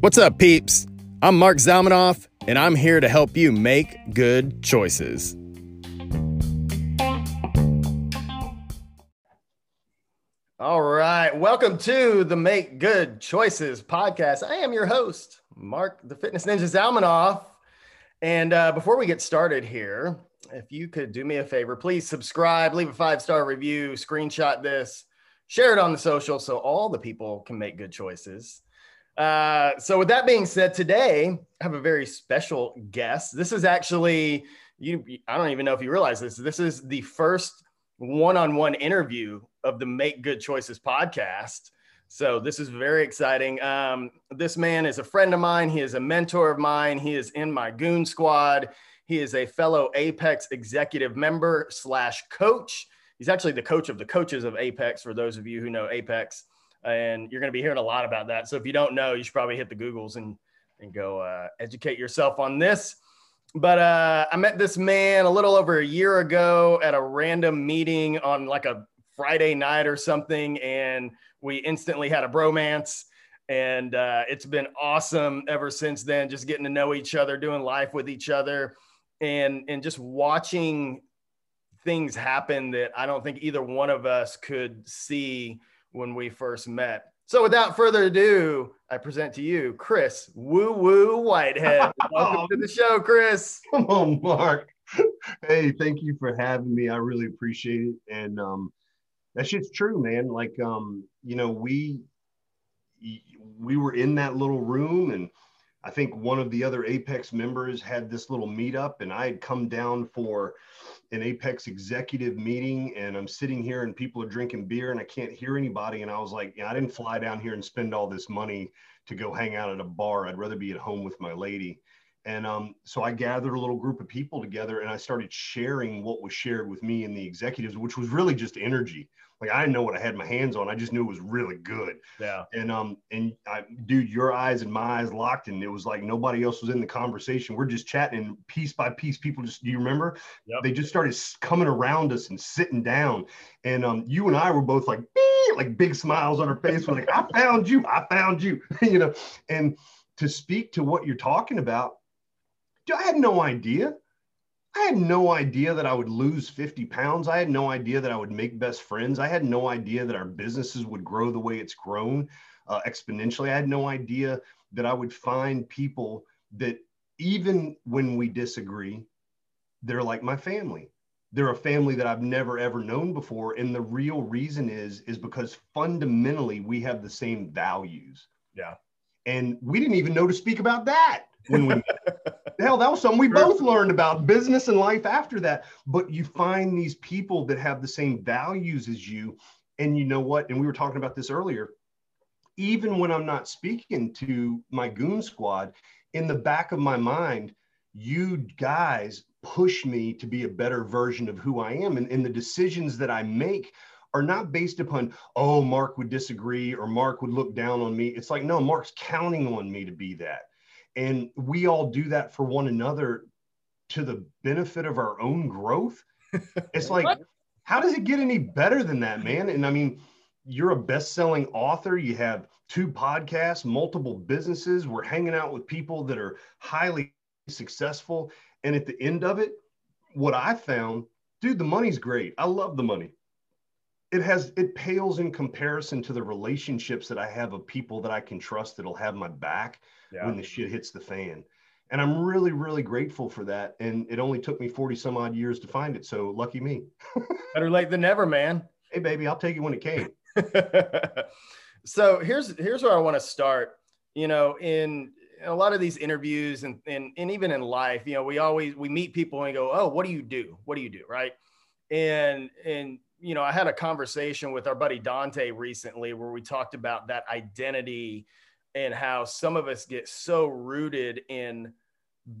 What's up, peeps? I'm Marc Zalmanoff, and I'm here to help you make good choices. All right, welcome to the Make Good Choices podcast. I am your host, Marc the Fitness Ninja Zalmanoff. And uh, before we get started here, if you could do me a favor, please subscribe, leave a five star review, screenshot this, share it on the social so all the people can make good choices. Uh, so, with that being said, today I have a very special guest. This is actually you. I don't even know if you realize this. This is the first one-on-one interview of the Make Good Choices podcast. So this is very exciting. Um, this man is a friend of mine. He is a mentor of mine. He is in my goon squad. He is a fellow Apex executive member slash coach. He's actually the coach of the coaches of Apex. For those of you who know Apex, and you're going to be hearing a lot about that. So if you don't know, you should probably hit the Googles and and go uh, educate yourself on this. But uh, I met this man a little over a year ago at a random meeting on like a Friday night or something, and we instantly had a bromance. And uh, it's been awesome ever since then, just getting to know each other, doing life with each other, and and just watching things happen that I don't think either one of us could see when we first met. So without further ado, I present to you Kris Woo Woo Whitehead. Welcome to the show, Kris. Come on, Marc. Hey, thank you for having me. I really appreciate it. And um, that's just true, man. Like um, you know, we we were in that little room and I think one of the other Apex members had this little meetup, and I had come down for an Apex executive meeting, and I'm sitting here, and people are drinking beer, and I can't hear anybody. And I was like, yeah, I didn't fly down here and spend all this money to go hang out at a bar. I'd rather be at home with my lady. And um, so I gathered a little group of people together, and I started sharing what was shared with me and the executives, which was really just energy like I didn't know what I had my hands on. I just knew it was really good. Yeah. And um and I, dude, your eyes and my eyes locked, and it was like nobody else was in the conversation. We're just chatting, and piece by piece, people just do you remember? Yep. They just started coming around us and sitting down, and um you and I were both like like big smiles on our face. We're like, I found you, I found you, you know. And to speak to what you're talking about, dude, I had no idea. I had no idea that I would lose 50 pounds. I had no idea that I would make best friends. I had no idea that our businesses would grow the way it's grown uh, exponentially. I had no idea that I would find people that even when we disagree, they're like my family. They're a family that I've never ever known before. And the real reason is, is because fundamentally we have the same values. Yeah. And we didn't even know to speak about that when we hell that was something we both learned about business and life after that. But you find these people that have the same values as you. And you know what? And we were talking about this earlier. Even when i'm not speaking to my goon squad in the back of my mind you guys push me to be a better version of who i am. And, and the decisions that i make are not based upon oh marc would disagree or marc would look down on me. It's like no marc's counting on me to be that and we all do that for one another to the benefit of our own growth. It's like how does it get any better than that man? And i mean you're a best-selling author. You have two podcasts multiple businesses. We're hanging out with people that are highly successful. And at the end of it what i found dude the money's great. I love the money it has it pales in comparison to the relationships that I have of people that I can trust that'll have my back yeah. when the shit hits the fan. And I'm really, really grateful for that. And it only took me 40 some odd years to find it. So lucky me. Better late than never, man. Hey baby, I'll take it when it came. so here's here's where I want to start. You know, in a lot of these interviews and, and and even in life, you know, we always we meet people and go, Oh, what do you do? What do you do? Right. And and you know, I had a conversation with our buddy Dante recently where we talked about that identity and how some of us get so rooted in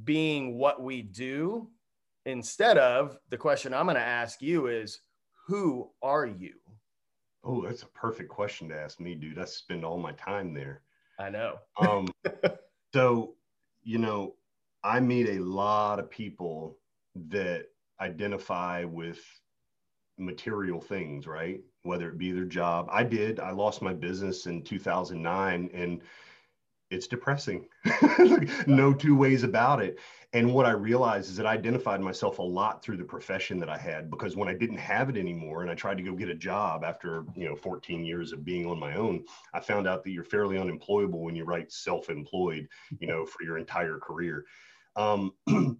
being what we do instead of the question I'm going to ask you is who are you? Oh, that's a perfect question to ask me, dude. I spend all my time there. I know. um, so, you know, I meet a lot of people that identify with material things, right? Whether it be their job. I did. I lost my business in 2009 and it's depressing. no two ways about it. And what I realized is that I identified myself a lot through the profession that I had because when I didn't have it anymore and I tried to go get a job after, you know, 14 years of being on my own, I found out that you're fairly unemployable when you write self-employed, you know, for your entire career. Um,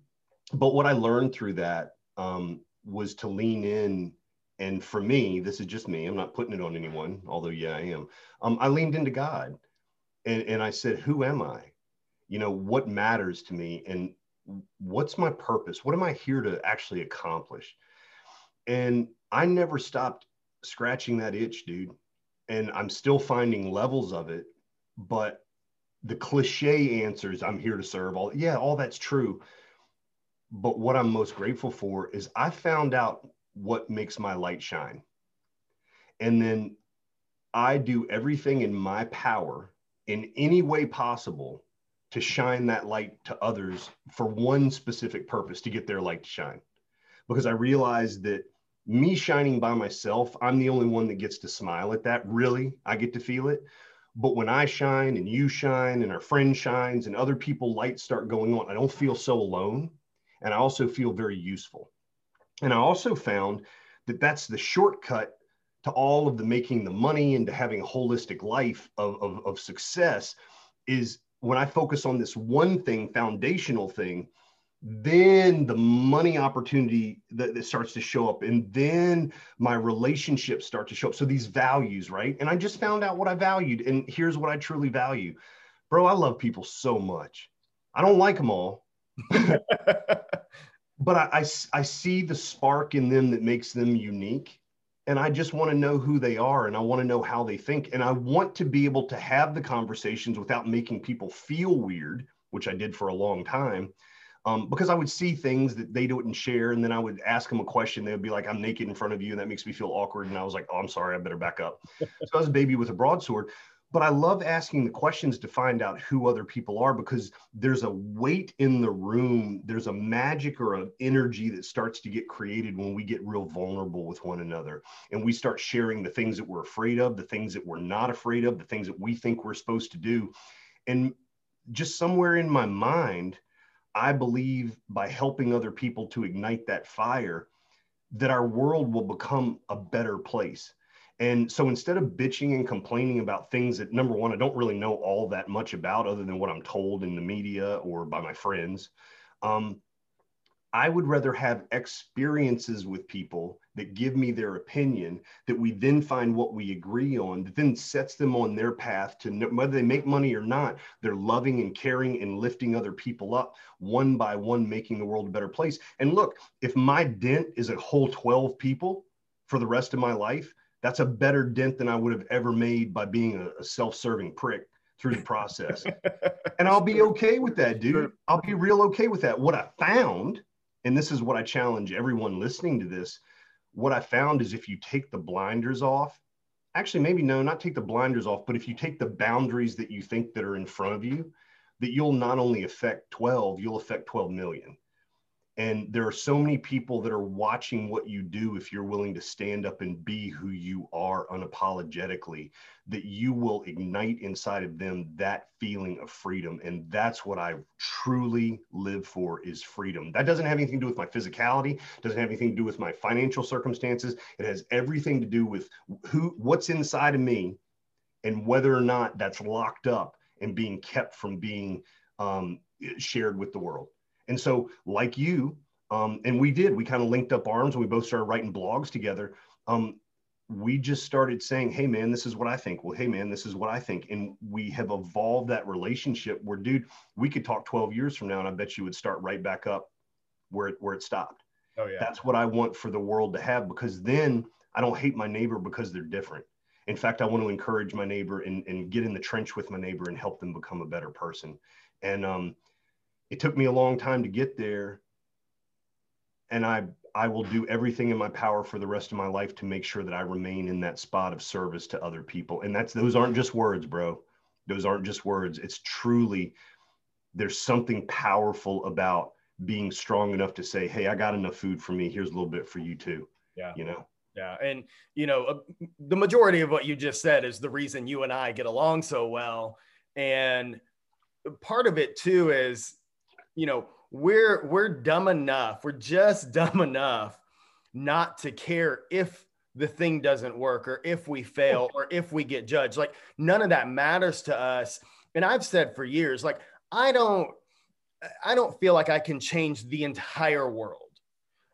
but what I learned through that um, was to lean in and for me, this is just me. I'm not putting it on anyone, although yeah, I am. Um, I leaned into God, and and I said, "Who am I? You know, what matters to me, and what's my purpose? What am I here to actually accomplish?" And I never stopped scratching that itch, dude. And I'm still finding levels of it, but the cliche answers, "I'm here to serve," all yeah, all that's true. But what I'm most grateful for is I found out what makes my light shine. And then I do everything in my power in any way possible to shine that light to others for one specific purpose to get their light to shine. Because I realize that me shining by myself, I'm the only one that gets to smile at that. Really, I get to feel it. But when I shine and you shine and our friend shines and other people lights start going on, I don't feel so alone. And I also feel very useful. And I also found that that's the shortcut to all of the making the money and to having a holistic life of, of, of success is when I focus on this one thing, foundational thing, then the money opportunity that, that, starts to show up and then my relationships start to show up. So these values right? And i just found out what i valued and here's what i truly value. Bro i love people so much. I don't like them all but I, I, I see the spark in them that makes them unique and i just want to know who they are and i want to know how they think and i want to be able to have the conversations without making people feel weird which i did for a long time um, because i would see things that they didn't share and then i would ask them a question they would be like i'm naked in front of you and that makes me feel awkward and i was like oh i'm sorry i better back up. So i was a baby with a broadsword but I love asking the questions to find out who other people are because there's a weight in the room. There's a magic or an energy that starts to get created when we get real vulnerable with one another and we start sharing the things that we're afraid of, the things that we're not afraid of, the things that we think we're supposed to do. And just somewhere in my mind, I believe by helping other people to ignite that fire, that our world will become a better place and so instead of bitching and complaining about things that number one, I don't really know all that much about other than what I'm told in the media or by my friends, um, I would rather have experiences with people that give me their opinion that we then find what we agree on that then sets them on their path to whether they make money or not they're loving and caring and lifting other people up one by one making the world a better place. And look if my dent is a whole 12 people for the rest of my life that's a better dent than I would have ever made by being a, a self-serving prick through the process. and I'll be okay with that, dude. I'll be real okay with that. What I found, and this is what I challenge everyone listening to this, what I found is if you take the blinders off, actually maybe no, not take the blinders off, but if you take the boundaries that you think that are in front of you, that you'll not only affect 12, you'll affect 12 million. And there are so many people that are watching what you do if you're willing to stand up and be who you are unapologetically, that you will ignite inside of them that feeling of freedom. And that's what I truly live for is freedom. That doesn't have anything to do with my physicality, doesn't have anything to do with my financial circumstances. It has everything to do with who what's inside of me and whether or not that's locked up and being kept from being um, shared with the world. And so, like you, um, and we did, we kind of linked up arms and we both started writing blogs together. Um, we just started saying, hey, man, this is what I think. Well, hey, man, this is what I think. And we have evolved that relationship where, dude, we could talk 12 years from now and I bet you would start right back up where it, where it stopped. Oh, yeah. That's what I want for the world to have because then I don't hate my neighbor because they're different. In fact, I want to encourage my neighbor and, and get in the trench with my neighbor and help them become a better person. And um, it took me a long time to get there and i i will do everything in my power for the rest of my life to make sure that i remain in that spot of service to other people. And that's those aren't just words bro. Those aren't just words. It's truly there's something powerful about being strong enough to say hey i got enough food for me. Here's a little bit for you too yeah. you know? Yeah. And, you know, uh, the majority of what you just said is the reason you and I get along so well. And part of it too is, you know, we're we're dumb enough, we're just dumb enough not to care if the thing doesn't work or if we fail or if we get judged. Like none of that matters to us. And I've said for years, like I don't I don't feel like I can change the entire world,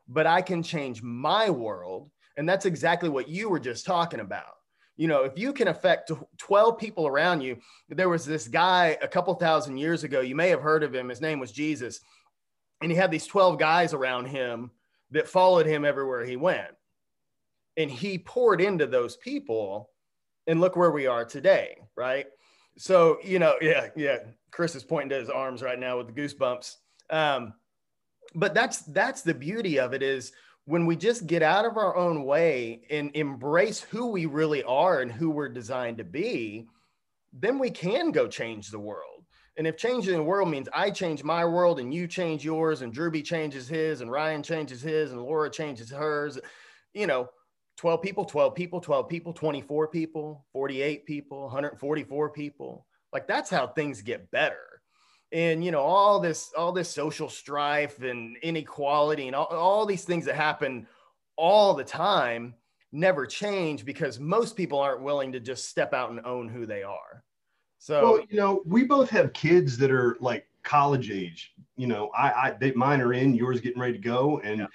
but I can change my world. And that's exactly what you were just talking about. You know, if you can affect 12 people around you, there was this guy a couple thousand years ago, you may have heard of him. His name was Jesus. And he had these 12 guys around him that followed him everywhere he went. And he poured into those people. And look where we are today, right? So, you know, yeah, yeah. Kris is pointing to his arms right now with the goosebumps. Um, but that's that's the beauty of it is when we just get out of our own way and embrace who we really are and who we're designed to be, then we can go change the world. And if changing the world means I change my world and you change yours and Drewby changes his and Ryan changes his and Laura changes hers, you know, 12 people, 12 people, 12 people, 24 people, 48 people, 144 people. Like that's how things get better. And you know, all this all this social strife and inequality and all, all these things that happen all the time never change because most people aren't willing to just step out and own who they are. So well, you know, we both have kids that are like college age. You know, I, I they, mine are in, yours getting ready to go, and yeah.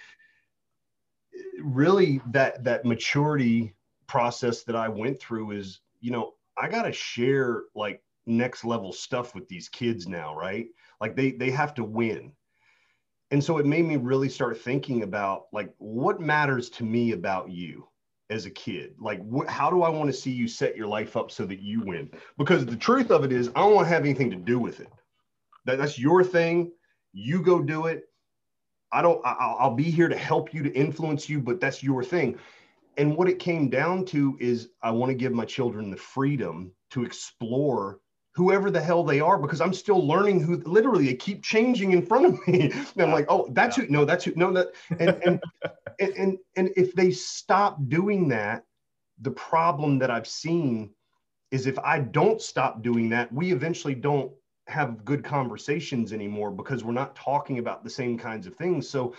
really that that maturity process that I went through is, you know, I got to share like next level stuff with these kids now, right? Like they they have to win. And so it made me really start thinking about like what matters to me about you as a kid. Like how do I want to see you set your life up so that you win? Because the truth of it is I don't want to have anything to do with it. That, that's your thing. You go do it. I don't I, I'll be here to help you to influence you, but that's your thing. And what it came down to is I want to give my children the freedom to explore whoever the hell they are because I'm still learning who literally they keep changing in front of me. and I'm like, oh, that's yeah. who, no, that's who, no, that, and, and, and, and, and if they stop doing that, the problem that I've seen is if I don't stop doing that, we eventually don't have good conversations anymore because we're not talking about the same kinds of things. So,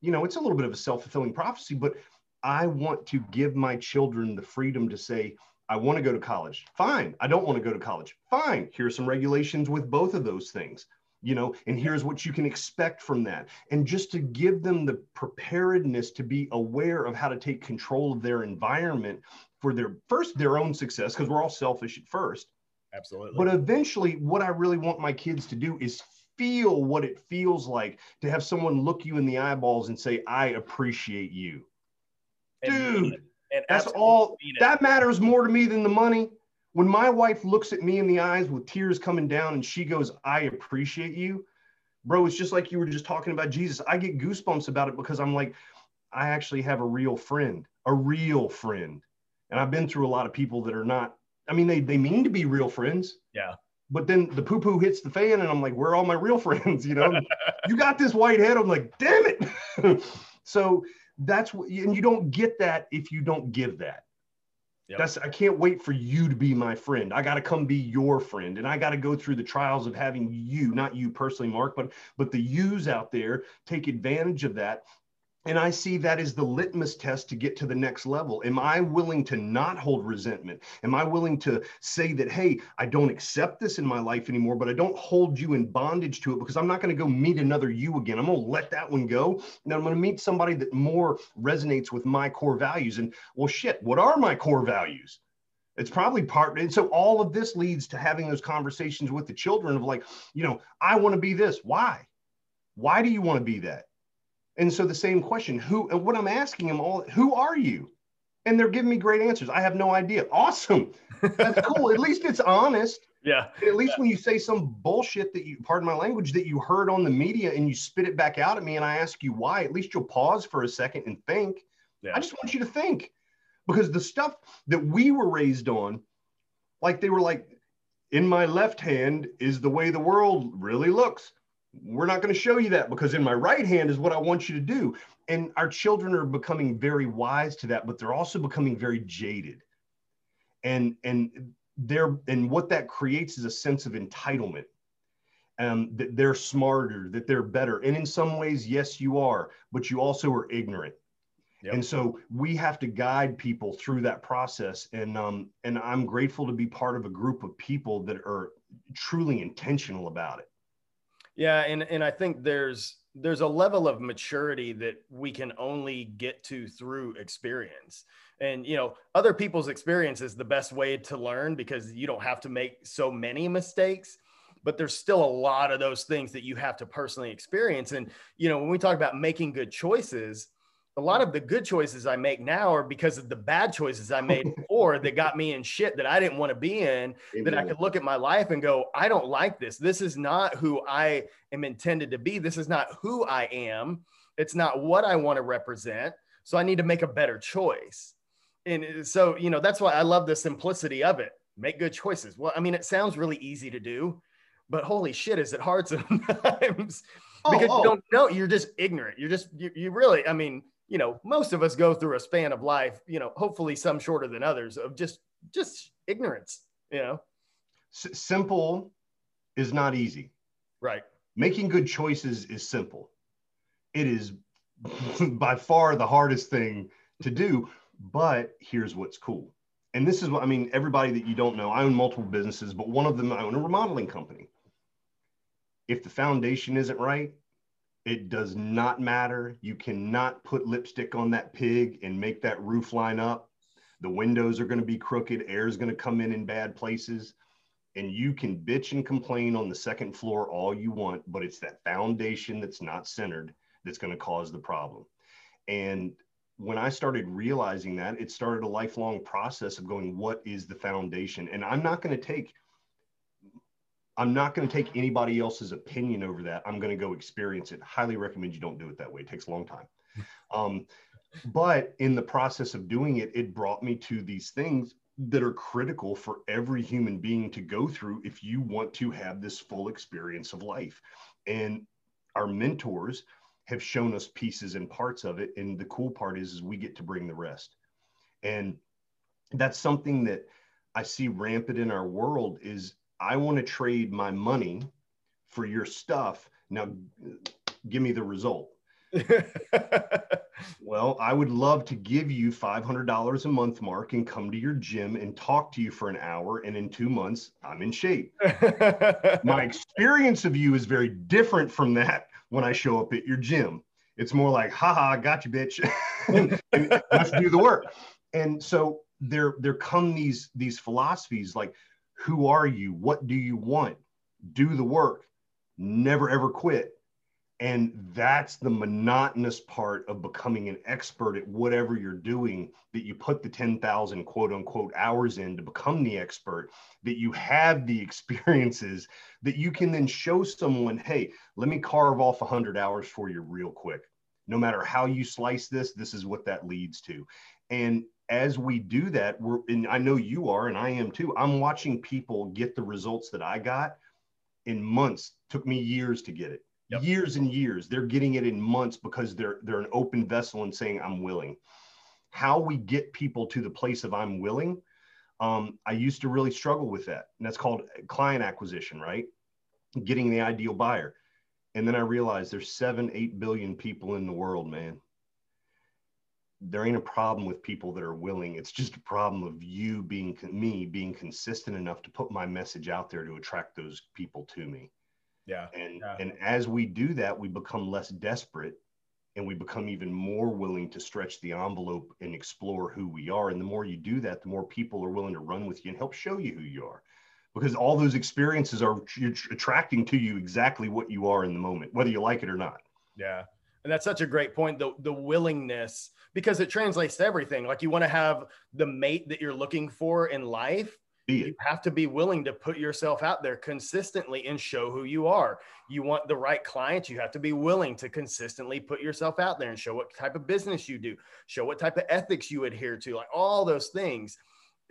you know, it's a little bit of a self fulfilling prophecy, but I want to give my children the freedom to say, I want to go to college. Fine. I don't want to go to college. Fine. Here's some regulations with both of those things, you know, and here's what you can expect from that. And just to give them the preparedness to be aware of how to take control of their environment for their first, their own success, because we're all selfish at first. Absolutely. But eventually, what I really want my kids to do is feel what it feels like to have someone look you in the eyeballs and say, I appreciate you. Dude and that's all that matters more to me than the money. When my wife looks at me in the eyes with tears coming down and she goes, I appreciate you, bro, it's just like you were just talking about Jesus. I get goosebumps about it because I'm like, I actually have a real friend, a real friend. And I've been through a lot of people that are not, I mean, they, they mean to be real friends. Yeah. But then the poo poo hits the fan and I'm like, where are all my real friends? You know, you got this Whitehead. I'm like, damn it. so that's what and you don't get that if you don't give that yep. that's i can't wait for you to be my friend i got to come be your friend and i got to go through the trials of having you not you personally marc but but the yous out there take advantage of that and I see that as the litmus test to get to the next level. Am I willing to not hold resentment? Am I willing to say that, hey, I don't accept this in my life anymore, but I don't hold you in bondage to it because I'm not going to go meet another you again. I'm going to let that one go. And I'm going to meet somebody that more resonates with my core values. And well, shit, what are my core values? It's probably part. And so all of this leads to having those conversations with the children of like, you know, I want to be this. Why? Why do you want to be that? And so the same question, who and what I'm asking them all, who are you? And they're giving me great answers. I have no idea. Awesome. That's cool. At least it's honest. Yeah. At least yeah. when you say some bullshit that you, pardon my language, that you heard on the media and you spit it back out at me and I ask you why, at least you'll pause for a second and think. Yeah. I just want you to think because the stuff that we were raised on, like they were like, in my left hand is the way the world really looks we're not going to show you that because in my right hand is what I want you to do. And our children are becoming very wise to that, but they're also becoming very jaded. And and they're and what that creates is a sense of entitlement. Um, that they're smarter, that they're better. And in some ways, yes, you are, but you also are ignorant. Yep. And so we have to guide people through that process. And um, and I'm grateful to be part of a group of people that are truly intentional about it. Yeah, and and I think there's there's a level of maturity that we can only get to through experience. And you know, other people's experience is the best way to learn because you don't have to make so many mistakes but there's still a lot of those things that you have to personally experience and you know when we talk about making good choices a lot of the good choices I make now are because of the bad choices I made before that got me in shit that I didn't want to be in. Amen. That I could look at my life and go, I don't like this. This is not who I am intended to be. This is not who I am. It's not what I want to represent. So I need to make a better choice. And uh, so, you know, that's why I love the simplicity of it. Make good choices. Well, I mean, it sounds really easy to do, but holy shit, is it hard sometimes? Oh, because oh. you don't know, you're just ignorant. You're just, you, you really, I mean, you know, most of us go through a span of life, you know, hopefully some shorter than others of just just ignorance, you know. S- simple is not easy. Right. Making good choices is simple. It is by far the hardest thing to do, but here's what's cool. And this is what I mean, everybody that you don't know, I own multiple businesses, but one of them I own a remodeling company. If the foundation isn't right, it does not matter. You cannot put lipstick on that pig and make that roof line up. The windows are going to be crooked. Air is going to come in in bad places. And you can bitch and complain on the second floor all you want, but it's that foundation that's not centered that's going to cause the problem. And when I started realizing that, it started a lifelong process of going, what is the foundation? And I'm not going to take I'm not going to take anybody else's opinion over that. I'm going to go experience it. Highly recommend you don't do it that way. It takes a long time. Um, but in the process of doing it, it brought me to these things that are critical for every human being to go through if you want to have this full experience of life. And our mentors have shown us pieces and parts of it. And the cool part is, is we get to bring the rest. And that's something that I see rampant in our world is I want to trade my money for your stuff. Now, give me the result. well, I would love to give you $500 a month, Marc, and come to your gym and talk to you for an hour. And in two months, I'm in shape. my experience of you is very different from that when I show up at your gym. It's more like, haha, got you, bitch. let's do the work. And so there, there come these, these philosophies like, who are you? What do you want? Do the work. Never ever quit. And that's the monotonous part of becoming an expert at whatever you're doing that you put the 10,000 quote unquote hours in to become the expert, that you have the experiences that you can then show someone, hey, let me carve off 100 hours for you real quick. No matter how you slice this, this is what that leads to. And as we do that, we're and I know you are, and I am too. I'm watching people get the results that I got in months. Took me years to get it. Yep. Years and years. They're getting it in months because they're they're an open vessel and saying, I'm willing. How we get people to the place of I'm willing. Um, I used to really struggle with that. And that's called client acquisition, right? Getting the ideal buyer. And then I realized there's seven, eight billion people in the world, man there ain't a problem with people that are willing. It's just a problem of you being me being consistent enough to put my message out there to attract those people to me. Yeah. And yeah. and as we do that, we become less desperate and we become even more willing to stretch the envelope and explore who we are. And the more you do that, the more people are willing to run with you and help show you who you are. Because all those experiences are attracting to you exactly what you are in the moment, whether you like it or not. Yeah. And that's such a great point. The the willingness, because it translates to everything. Like you want to have the mate that you're looking for in life. You have to be willing to put yourself out there consistently and show who you are. You want the right client, you have to be willing to consistently put yourself out there and show what type of business you do, show what type of ethics you adhere to, like all those things.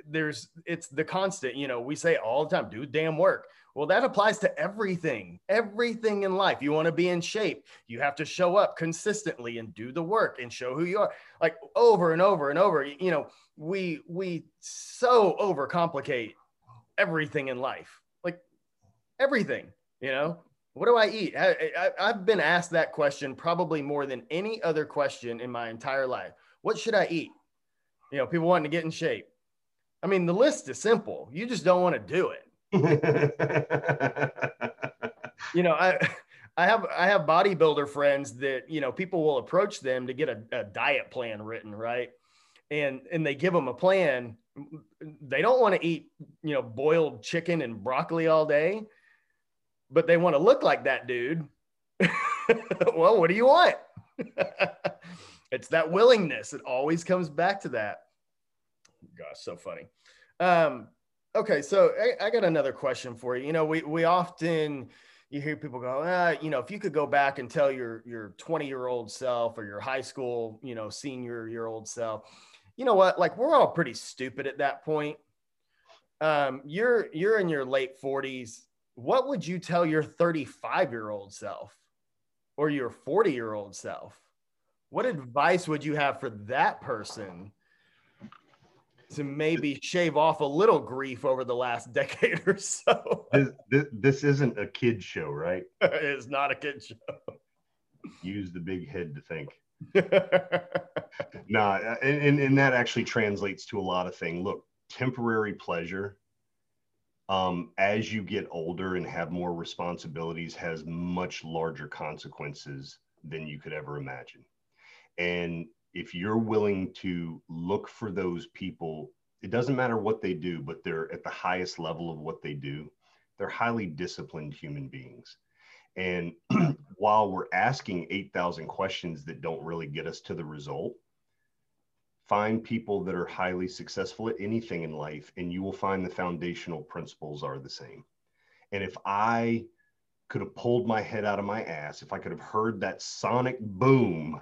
there's it's the constant you know we say all the time do damn work well that applies to everything everything in life. You want to be in shape you have to show up consistently and do the work and show who you are. Like over and over and over you know we we so overcomplicate everything in life like everything you know? What do i eat? I, I, i've been asked that question probably more than any other question in my entire life. What should i eat? You know people wanting to get in shape. I mean, the list is simple. You just don't want to do it. you know, I I have I have bodybuilder friends that you know people will approach them to get a, a diet plan written, right? And and they give them a plan. They don't want to eat you know boiled chicken and broccoli all day, but they want to look like that dude. well, what do you want? it's that willingness. It always comes back to that. Gosh, so funny. Um, okay, so I, I, got another question for you. You know, we we often you hear people go, ah, you know, if you could go back and tell your your 20 year old self or your high school, you know, senior year old self, you know what? Like we're all pretty stupid at that point. Um, you're you're in your late 40s. What would you tell your 35 year old self or your 40 year old self? What advice would you have for that person? To maybe shave off a little grief over the last decade or so. this, this, this isn't a kid show, right? it's not a kid show. Use the big head to think. nah, and, and, and that actually translates to a lot of things. Look, temporary pleasure um, as you get older and have more responsibilities has much larger consequences than you could ever imagine. And if you're willing to look for those people, it doesn't matter what they do, but they're at the highest level of what they do. They're highly disciplined human beings. And while we're asking 8,000 questions that don't really get us to the result, find people that are highly successful at anything in life, and you will find the foundational principles are the same. And if I could have pulled my head out of my ass, if I could have heard that sonic boom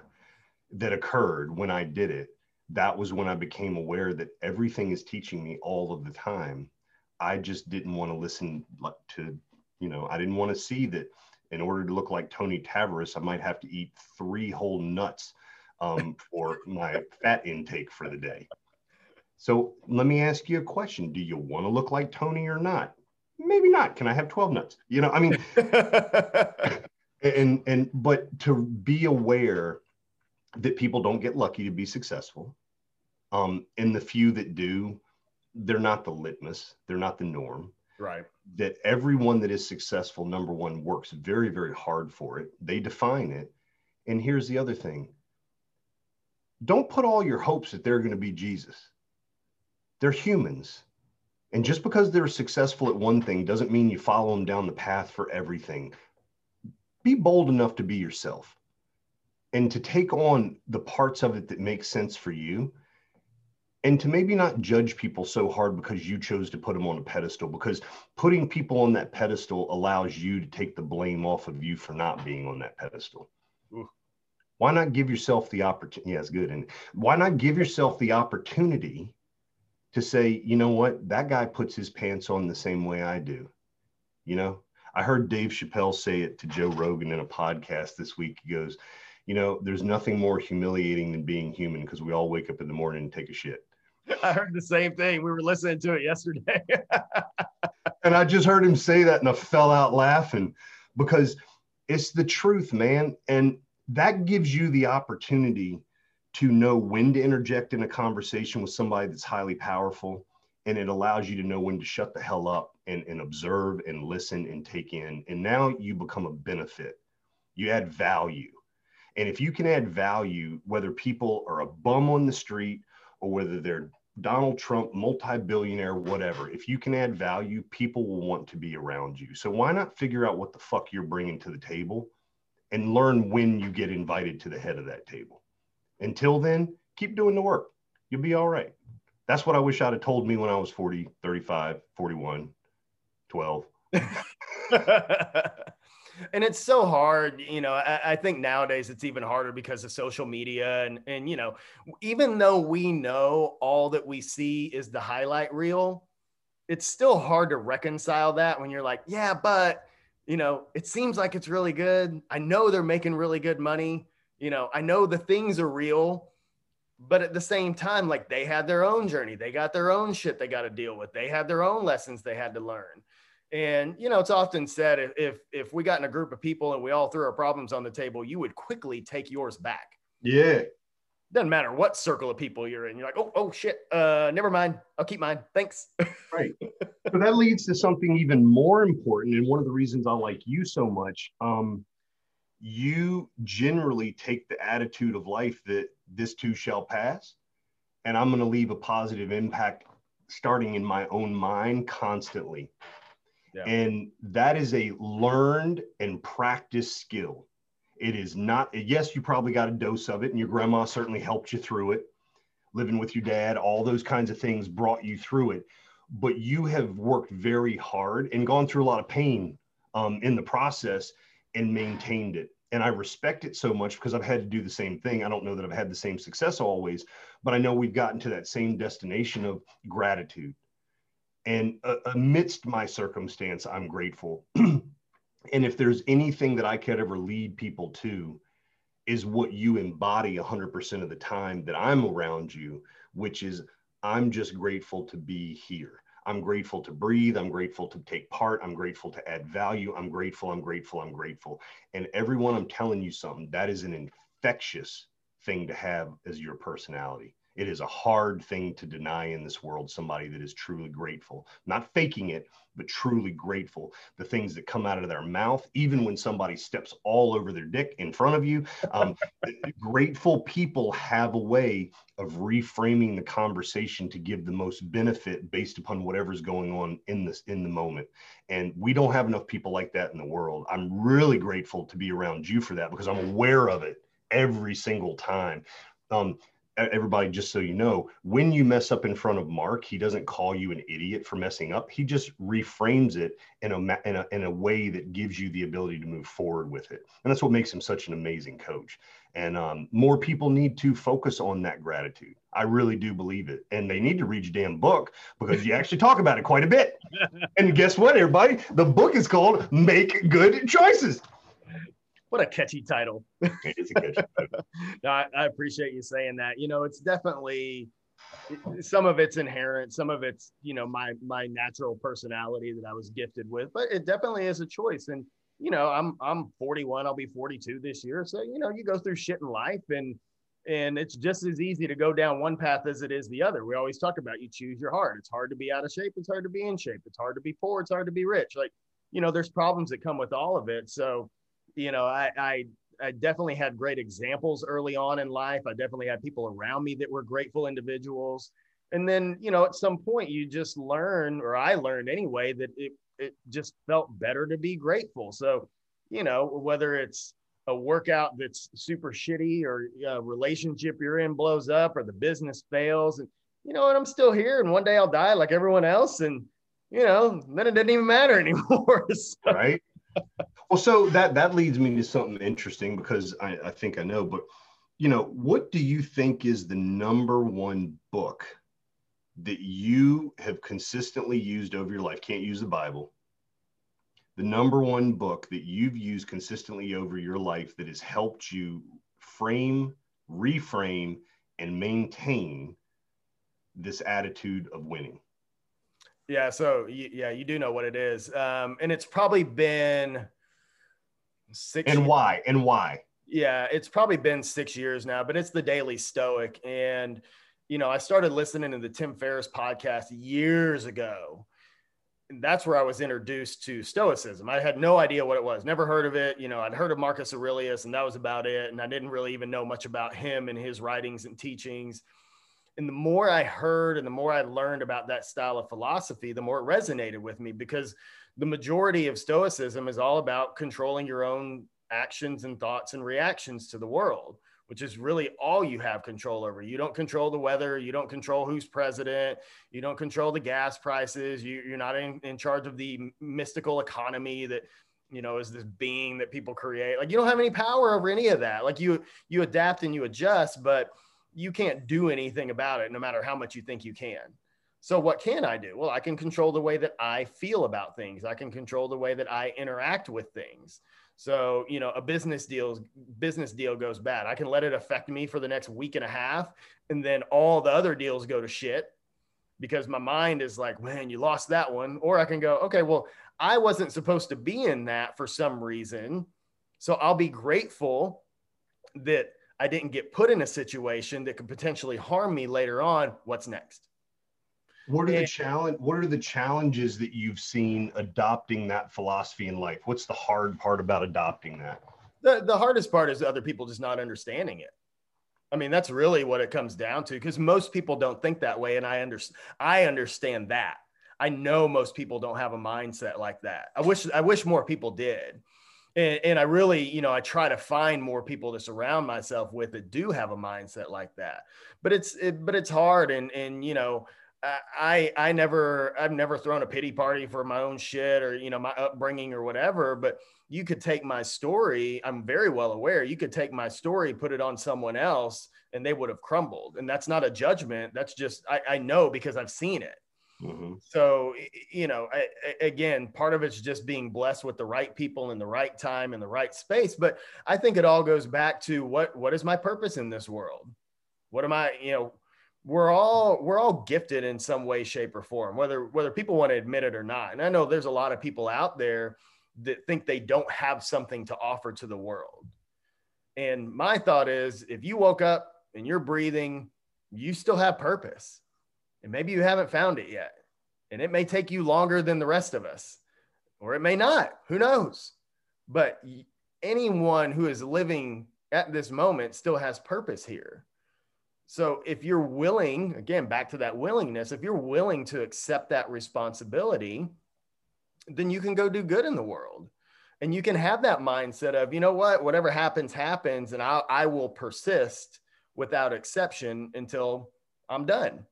that occurred when I did it, that was when I became aware that everything is teaching me all of the time. I just didn't want to listen to, you know, I didn't want to see that in order to look like Tony Tavares, I might have to eat three whole nuts um, for my fat intake for the day. So let me ask you a question. Do you want to look like Tony or not? Maybe not. Can I have 12 nuts? You know, I mean, and, and, but to be aware that people don't get lucky to be successful. Um, and the few that do, they're not the litmus, they're not the norm. Right. That everyone that is successful, number one, works very, very hard for it. They define it. And here's the other thing don't put all your hopes that they're going to be Jesus. They're humans. And just because they're successful at one thing doesn't mean you follow them down the path for everything. Be bold enough to be yourself and to take on the parts of it that make sense for you and to maybe not judge people so hard because you chose to put them on a pedestal because putting people on that pedestal allows you to take the blame off of you for not being on that pedestal. Ooh. why not give yourself the opportunity yeah it's good and why not give yourself the opportunity to say you know what? That guy puts his pants on the same way i do. You know? I heard dave chappelle say it to joe rogan in a podcast this week. He goes you know, there's nothing more humiliating than being human because we all wake up in the morning and take a shit. I heard the same thing. We were listening to it yesterday. and I just heard him say that and I fell out laughing because it's the truth, man. And that gives you the opportunity to know when to interject in a conversation with somebody that's highly powerful. And it allows you to know when to shut the hell up and, and observe and listen and take in. And now you become a benefit. You add value and if you can add value, whether people are a bum on the street or whether they're Donald Trump, multi billionaire, whatever, if you can add value, people will want to be around you. So why not figure out what the fuck you're bringing to the table and learn when you get invited to the head of that table? Until then, keep doing the work. You'll be all right. That's what I wish I'd have told me when I was 40, 35, 41, 12. and it's so hard you know I, I, think nowadays it's even harder because of social media and and you know even though we know all that we see is the highlight reel it's still hard to reconcile that when you're like yeah but you know it seems like it's really good. I know they're making really good money. You know i know the things are real. But at the same time like they had their own journey. They got their own shit they got to deal with. They had their own lessons they had to learn and you know, it's often said if if we got in a group of people and we all threw our problems on the table, you would quickly take yours back. Yeah. Doesn't matter what circle of people you're in. You're like, oh, oh shit. Uh, never mind. I'll keep mine. Thanks. right. So that leads to something even more important, and one of the reasons I like you so much. Um, you generally take the attitude of life that this too shall pass, and I'm going to leave a positive impact starting in my own mind constantly. And that is a learned and practiced skill. It is not, yes, you probably got a dose of it, and your grandma certainly helped you through it. Living with your dad, all those kinds of things brought you through it. But you have worked very hard and gone through a lot of pain um, in the process and maintained it. And I respect it so much because I've had to do the same thing. I don't know that I've had the same success always, but I know we've gotten to that same destination of gratitude and uh, amidst my circumstance, I'm grateful. and if there's anything that I could ever lead people to, is what you embody 100% of the time that I'm around you, which is I'm just grateful to be here. I'm grateful to breathe. I'm grateful to take part. I'm grateful to add value. I'm grateful. I'm grateful. I'm grateful. And everyone, I'm telling you something, that is an infectious thing to have as your personality. It is a hard thing to deny in this world somebody that is truly grateful, not faking it, but truly grateful. The things that come out of their mouth, even when somebody steps all over their dick in front of you. Um, grateful people have a way of reframing the conversation to give the most benefit based upon whatever's going on in this in the moment. And we don't have enough people like that in the world. I'm really grateful to be around you for that because I'm aware of it every single time. Um, everybody just so you know when you mess up in front of marc he doesn't call you an idiot for messing up. He just reframes it in a, in a in a way that gives you the ability to move forward with it. And that's what makes him such an amazing coach. And um, more people need to focus on that gratitude. I really do believe it. And they need to read your damn book because you actually talk about it quite a bit. And guess what everybody? The book is called make good choices what a catchy title. It is a catchy title. no, I, I appreciate you saying that. You know, it's definitely some of it's inherent, some of it's you know my my natural personality that I was gifted with, but it definitely is a choice. And you know, I'm I'm 41, I'll be 42 this year, so you know, you go through shit in life and and it's just as easy to go down one path as it is the other. We always talk about you choose your heart. It's hard to be out of shape. It's hard to be in shape. It's hard to be poor. It's hard to be rich. Like, you know, there's problems that come with all of it. So, you know, I, I, I definitely had great examples early on in life. I definitely had people around me that were grateful individuals. And then, you know, at some point you just learn, or I learned anyway, that it, it just felt better to be grateful. So, you know, whether it's a workout that's super shitty or a relationship you're in blows up or the business fails and you know and i'm still here and one day i'll die like everyone else and you know then it doesn't even matter anymore so. right well, so that that leads me to something interesting because I, I think I know, but you know, what do you think is the number one book that you have consistently used over your life? Can't use the Bible. The number one book that you've used consistently over your life that has helped you frame, reframe, and maintain this attitude of winning. Yeah. So yeah, you do know what it is, um, and it's probably been six. And years. why? And why? Yeah, it's probably been six years now, but it's the Daily Stoic, and you know, I started listening to the Tim Ferriss podcast years ago. And that's where I was introduced to Stoicism. I had no idea what it was, never heard of it. You know, I'd heard of Marcus Aurelius, and that was about it. And I didn't really even know much about him and his writings and teachings and the more I heard and the more I learned about that style of philosophy, the more it resonated with me because the majority of Stoicism is all about controlling your own actions and thoughts and reactions to the world, which is really all you have control over. You don't control the weather, you don't control who's president, you don't control the gas prices, you, are not in, in charge of the mystical economy that you know, is this being that people create. Like you don't have any power over any of that. Like you you adapt and you adjust, but you can't do anything about it no matter how much you think you can. So what can I do? Well, I can control the way that I feel about things. I can control the way that I interact with things. So, you know, a business deal business deal goes bad. I can let it affect me for the next week and a half and then all the other deals go to shit because my mind is like, man, you lost that one. Or I can go, okay, well, I wasn't supposed to be in that for some reason. So I'll be grateful that I didn't get put in a situation that could potentially harm me later on. What's next? What are the challenge? What are the challenges that you've seen adopting that philosophy in life? What's the hard part about adopting that? The, the hardest part is other people just not understanding it. I mean, that's really what it comes down to because most people don't think that way. And I understand, I understand that. I know most people don't have a mindset like that. I wish, I wish more people did. And, and I really, you know, I try to find more people to surround myself with that do have a mindset like that. But it's, it, but it's hard. And, and, you know, I I never I've never thrown a pity party for my own shit or you know my upbringing or whatever but you could take my story I'm very well aware you could take my story put it on someone else and they would have crumbled and that's not a judgment that's just I, I know because I've seen it mm-hmm. so you know I, again part of it's just being blessed with the right people in the right time in the right space but I think it all goes back to what what is my purpose in this world? What am I you know we're all we're all gifted in some way shape or form whether whether people want to admit it or not. And i know there's a lot of people out there that think they don't have something to offer to the world. And my thought is if you woke up and you're breathing you still have purpose and maybe you haven't found it yet. And it may take you longer than the rest of us or it may not. Who knows? But anyone who is living at this moment still has purpose here. So if you're willing, again, back to that willingness, if you're willing to accept that responsibility, then you can go do good in the world. And you can have that mindset of, you know what, whatever happens, happens, and I, I will persist without exception until I'm done.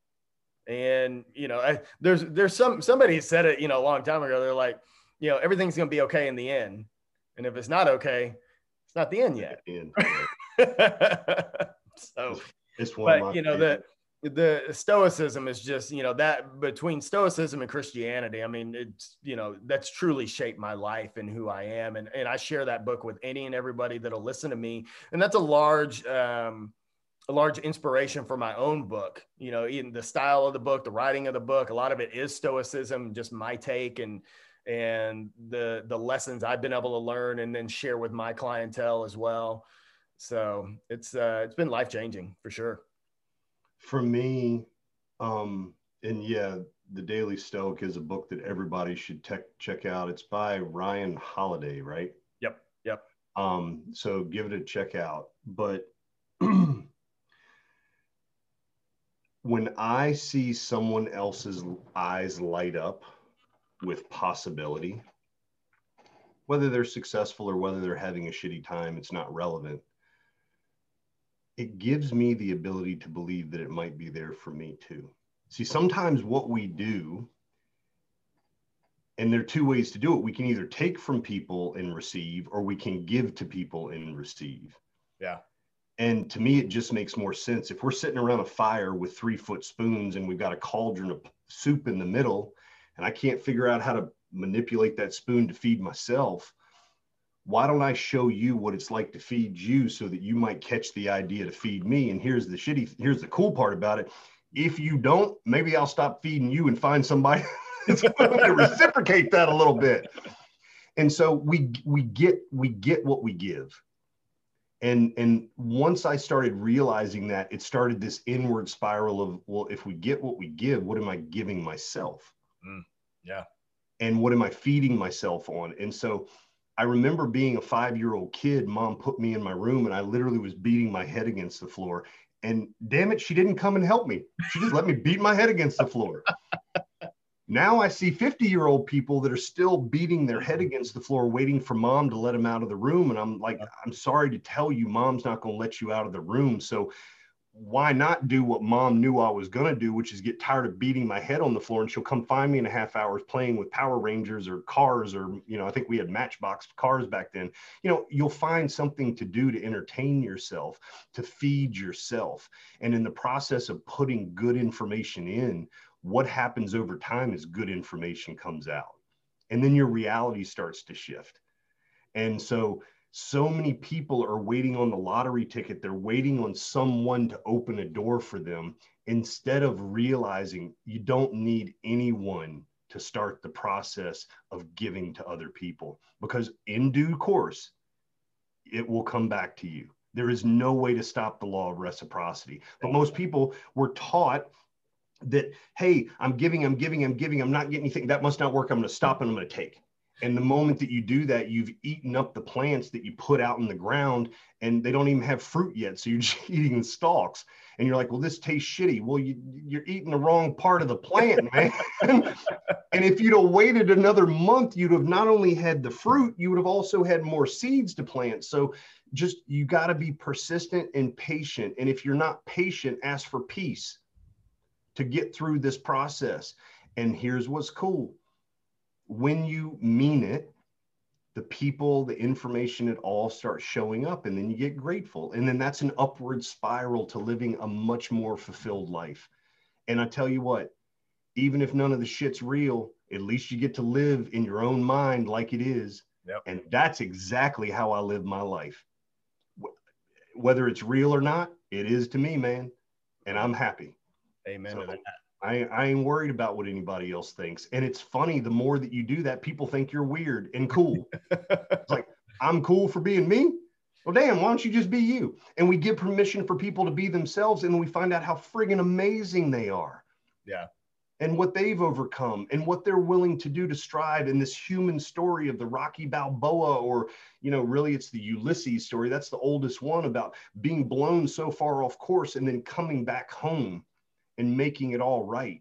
And you know, I, there's there's some somebody said it, you know, a long time ago. They're like, you know, everything's gonna be okay in the end, and if it's not okay, it's not the end yet. so it's one. But you know the the stoicism is just you know that between stoicism and christianity i mean it's you know that's truly shaped my life and who i am and, and i share that book with any and everybody that'll listen to me and that's a large um a large inspiration for my own book you know in the style of the book the writing of the book a lot of it is stoicism just my take and and the the lessons i've been able to learn and then share with my clientele as well so it's uh, it's been life changing for sure. For me, um, and yeah, the Daily Stoic is a book that everybody should te- check out. It's by Ryan Holiday, right? Yep. Yep. Um, so give it a check out. But when I see someone else's eyes light up with possibility, whether they're successful or whether they're having a shitty time, it's not relevant it gives me the ability to believe that it might be there for me too. See, sometimes what we do, and there are two ways to do it. We can either take from people and receive, or we can give to people and receive. Yeah. And to me, it just makes more sense. If we're sitting around a fire with three foot spoons and we've got a cauldron of soup in the middle, and I can't figure out how to manipulate that spoon to feed myself, why don't I show you what it's like to feed you so that you might catch the idea to feed me? And here's the shitty, here's the cool part about it. If you don't, maybe I'll stop feeding you and find somebody to reciprocate that a little bit. And so we we get we get what we give. And and once I started realizing that, it started this inward spiral of well, if we get what we give, what am I giving myself? Mm, yeah. And what am I feeding myself on? And so I remember being a five year old kid, mom put me in my room and I literally was beating my head against the floor. And damn it, she didn't come and help me. She just let me beat my head against the floor. Now I see 50 year old people that are still beating their head against the floor, waiting for mom to let them out of the room. And I'm like, I'm sorry to tell you, mom's not going to let you out of the room. So why not do what mom knew I was going to do, which is get tired of beating my head on the floor and she'll come find me in a half hours playing with Power Rangers or cars or, you know, I think we had Matchbox cars back then. You know, you'll find something to do to entertain yourself, to feed yourself. And in the process of putting good information in, what happens over time is good information comes out. And then your reality starts to shift. And so, so many people are waiting on the lottery ticket. They're waiting on someone to open a door for them instead of realizing you don't need anyone to start the process of giving to other people because in due course, it will come back to you. There is no way to stop the law of reciprocity. But most people were taught that, hey, I'm giving, I'm giving, I'm giving, I'm not getting anything. That must not work. I'm going to stop and I'm going to take. And the moment that you do that, you've eaten up the plants that you put out in the ground and they don't even have fruit yet. So you're just eating the stalks. And you're like, well, this tastes shitty. Well, you, you're eating the wrong part of the plant, man. and if you'd have waited another month, you'd have not only had the fruit, you would have also had more seeds to plant. So just you got to be persistent and patient. And if you're not patient, ask for peace to get through this process. And here's what's cool when you mean it, the people, the information, it all starts showing up, and then you get grateful. And then that's an upward spiral to living a much more fulfilled life. And I tell you what, even if none of the shit's real, at least you get to live in your own mind like it is. Yep. And that's exactly how I live my life. Whether it's real or not, it is to me, man. And I'm happy. Amen so, to that. I, I ain't worried about what anybody else thinks. And it's funny, the more that you do that, people think you're weird and cool. it's like, I'm cool for being me. Well, damn, why don't you just be you? And we give permission for people to be themselves, and we find out how friggin' amazing they are. Yeah. And what they've overcome and what they're willing to do to strive in this human story of the Rocky Balboa, or, you know, really it's the Ulysses story. That's the oldest one about being blown so far off course and then coming back home and making it all right.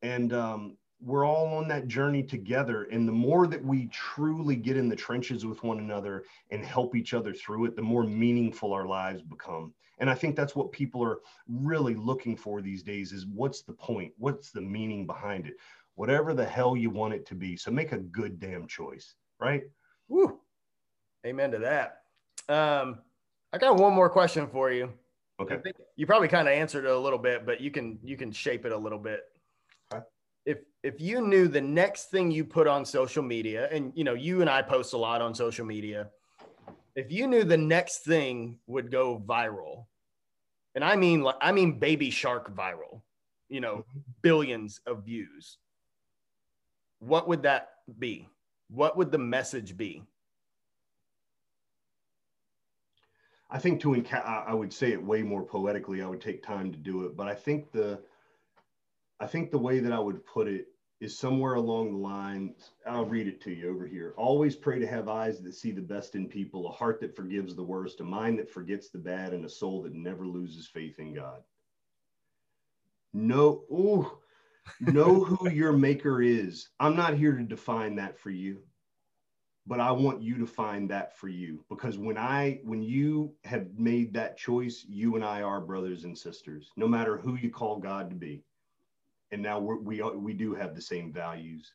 And um, we're all on that journey together. And the more that we truly get in the trenches with one another and help each other through it, the more meaningful our lives become. And I think that's what people are really looking for these days is what's the point? What's the meaning behind it? Whatever the hell you want it to be. So make a good damn choice, right? Woo. Amen to that. Um, I got one more question for you. Okay. you probably kind of answered it a little bit, but you can you can shape it a little bit. Okay. If if you knew the next thing you put on social media, and you know you and I post a lot on social media, if you knew the next thing would go viral, and I mean like I mean baby shark viral, you know, mm-hmm. billions of views. What would that be? What would the message be? I think to enca- I would say it way more poetically. I would take time to do it, but I think the I think the way that I would put it is somewhere along the lines. I'll read it to you over here. Always pray to have eyes that see the best in people, a heart that forgives the worst, a mind that forgets the bad, and a soul that never loses faith in God. Know, ooh, know who your maker is. I'm not here to define that for you but I want you to find that for you because when I when you have made that choice, you and I are brothers and sisters, no matter who you call God to be. And now we're, we we do have the same values.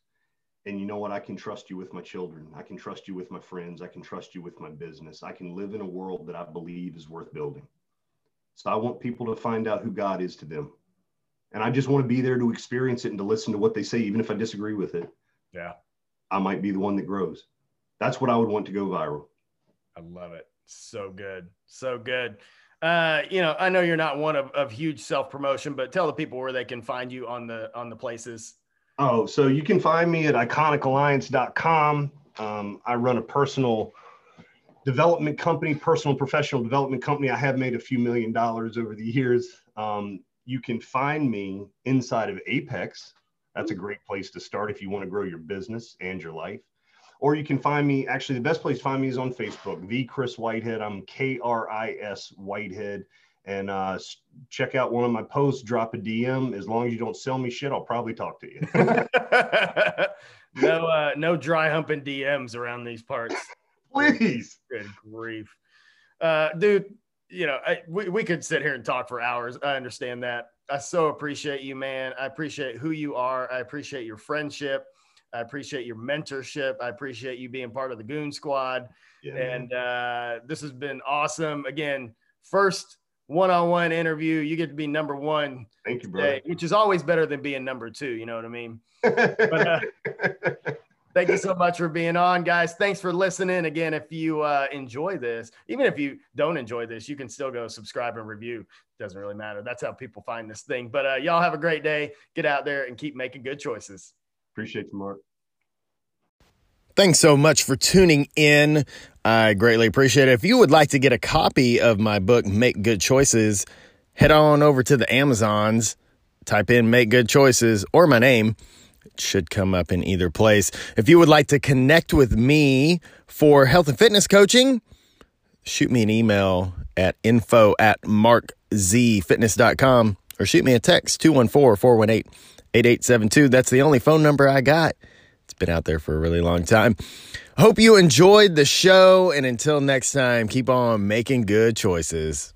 And you know what? I can trust you with my children. I can trust you with my friends. I can trust you with my business. I can live in a world that I believe is worth building. So I want people to find out who God is to them. And I just want to be there to experience it and to listen to what they say, even if I disagree with it. Yeah. I might be the one that grows that's what I would want to go viral. I love it. So good. So good. Uh, you know, I know you're not one of, of huge self promotion, but tell the people where they can find you on the on the places. Oh, so you can find me at iconicalliance.com. Um, I run a personal development company, personal professional development company. I have made a few million dollars over the years. Um, you can find me inside of Apex. That's a great place to start if you want to grow your business and your life or you can find me. Actually, the best place to find me is on Facebook, the Kris Whitehead. I'm K R I S Whitehead, and uh, check out one of my posts. Drop a DM. As long as you don't sell me shit, I'll probably talk to you. no, uh, no dry humping DMs around these parts. Please. Good grief, uh, dude. you know, I, we, we could sit here and talk for hours. I understand that. I so appreciate you, man. I appreciate who you are. I appreciate your friendship. I appreciate your mentorship. I appreciate you being part of the Goon Squad. Yeah, and uh, this has been awesome. Again, first one-on-one interview. You get to be number one. Thank you, bro. Which is always better than being number two. You know what I mean? but, uh, thank you so much for being on, guys. Thanks for listening. Again, if you uh, enjoy this, even if you don't enjoy this, you can still go subscribe and review. Doesn't really matter. That's how people find this thing. But uh, y'all have a great day. Get out there and keep making good choices. Appreciate you, Marc. Thanks so much for tuning in. I greatly appreciate it. If you would like to get a copy of my book, Make Good Choices, head on over to the Amazons, type in Make Good Choices or my name. It should come up in either place. If you would like to connect with me for health and fitness coaching, shoot me an email at info at markzfitness.com or shoot me a text 214 418 8872. That's the only phone number I got It's been out there for a really long time. Hope you enjoyed the show. And until next time, keep on making good choices.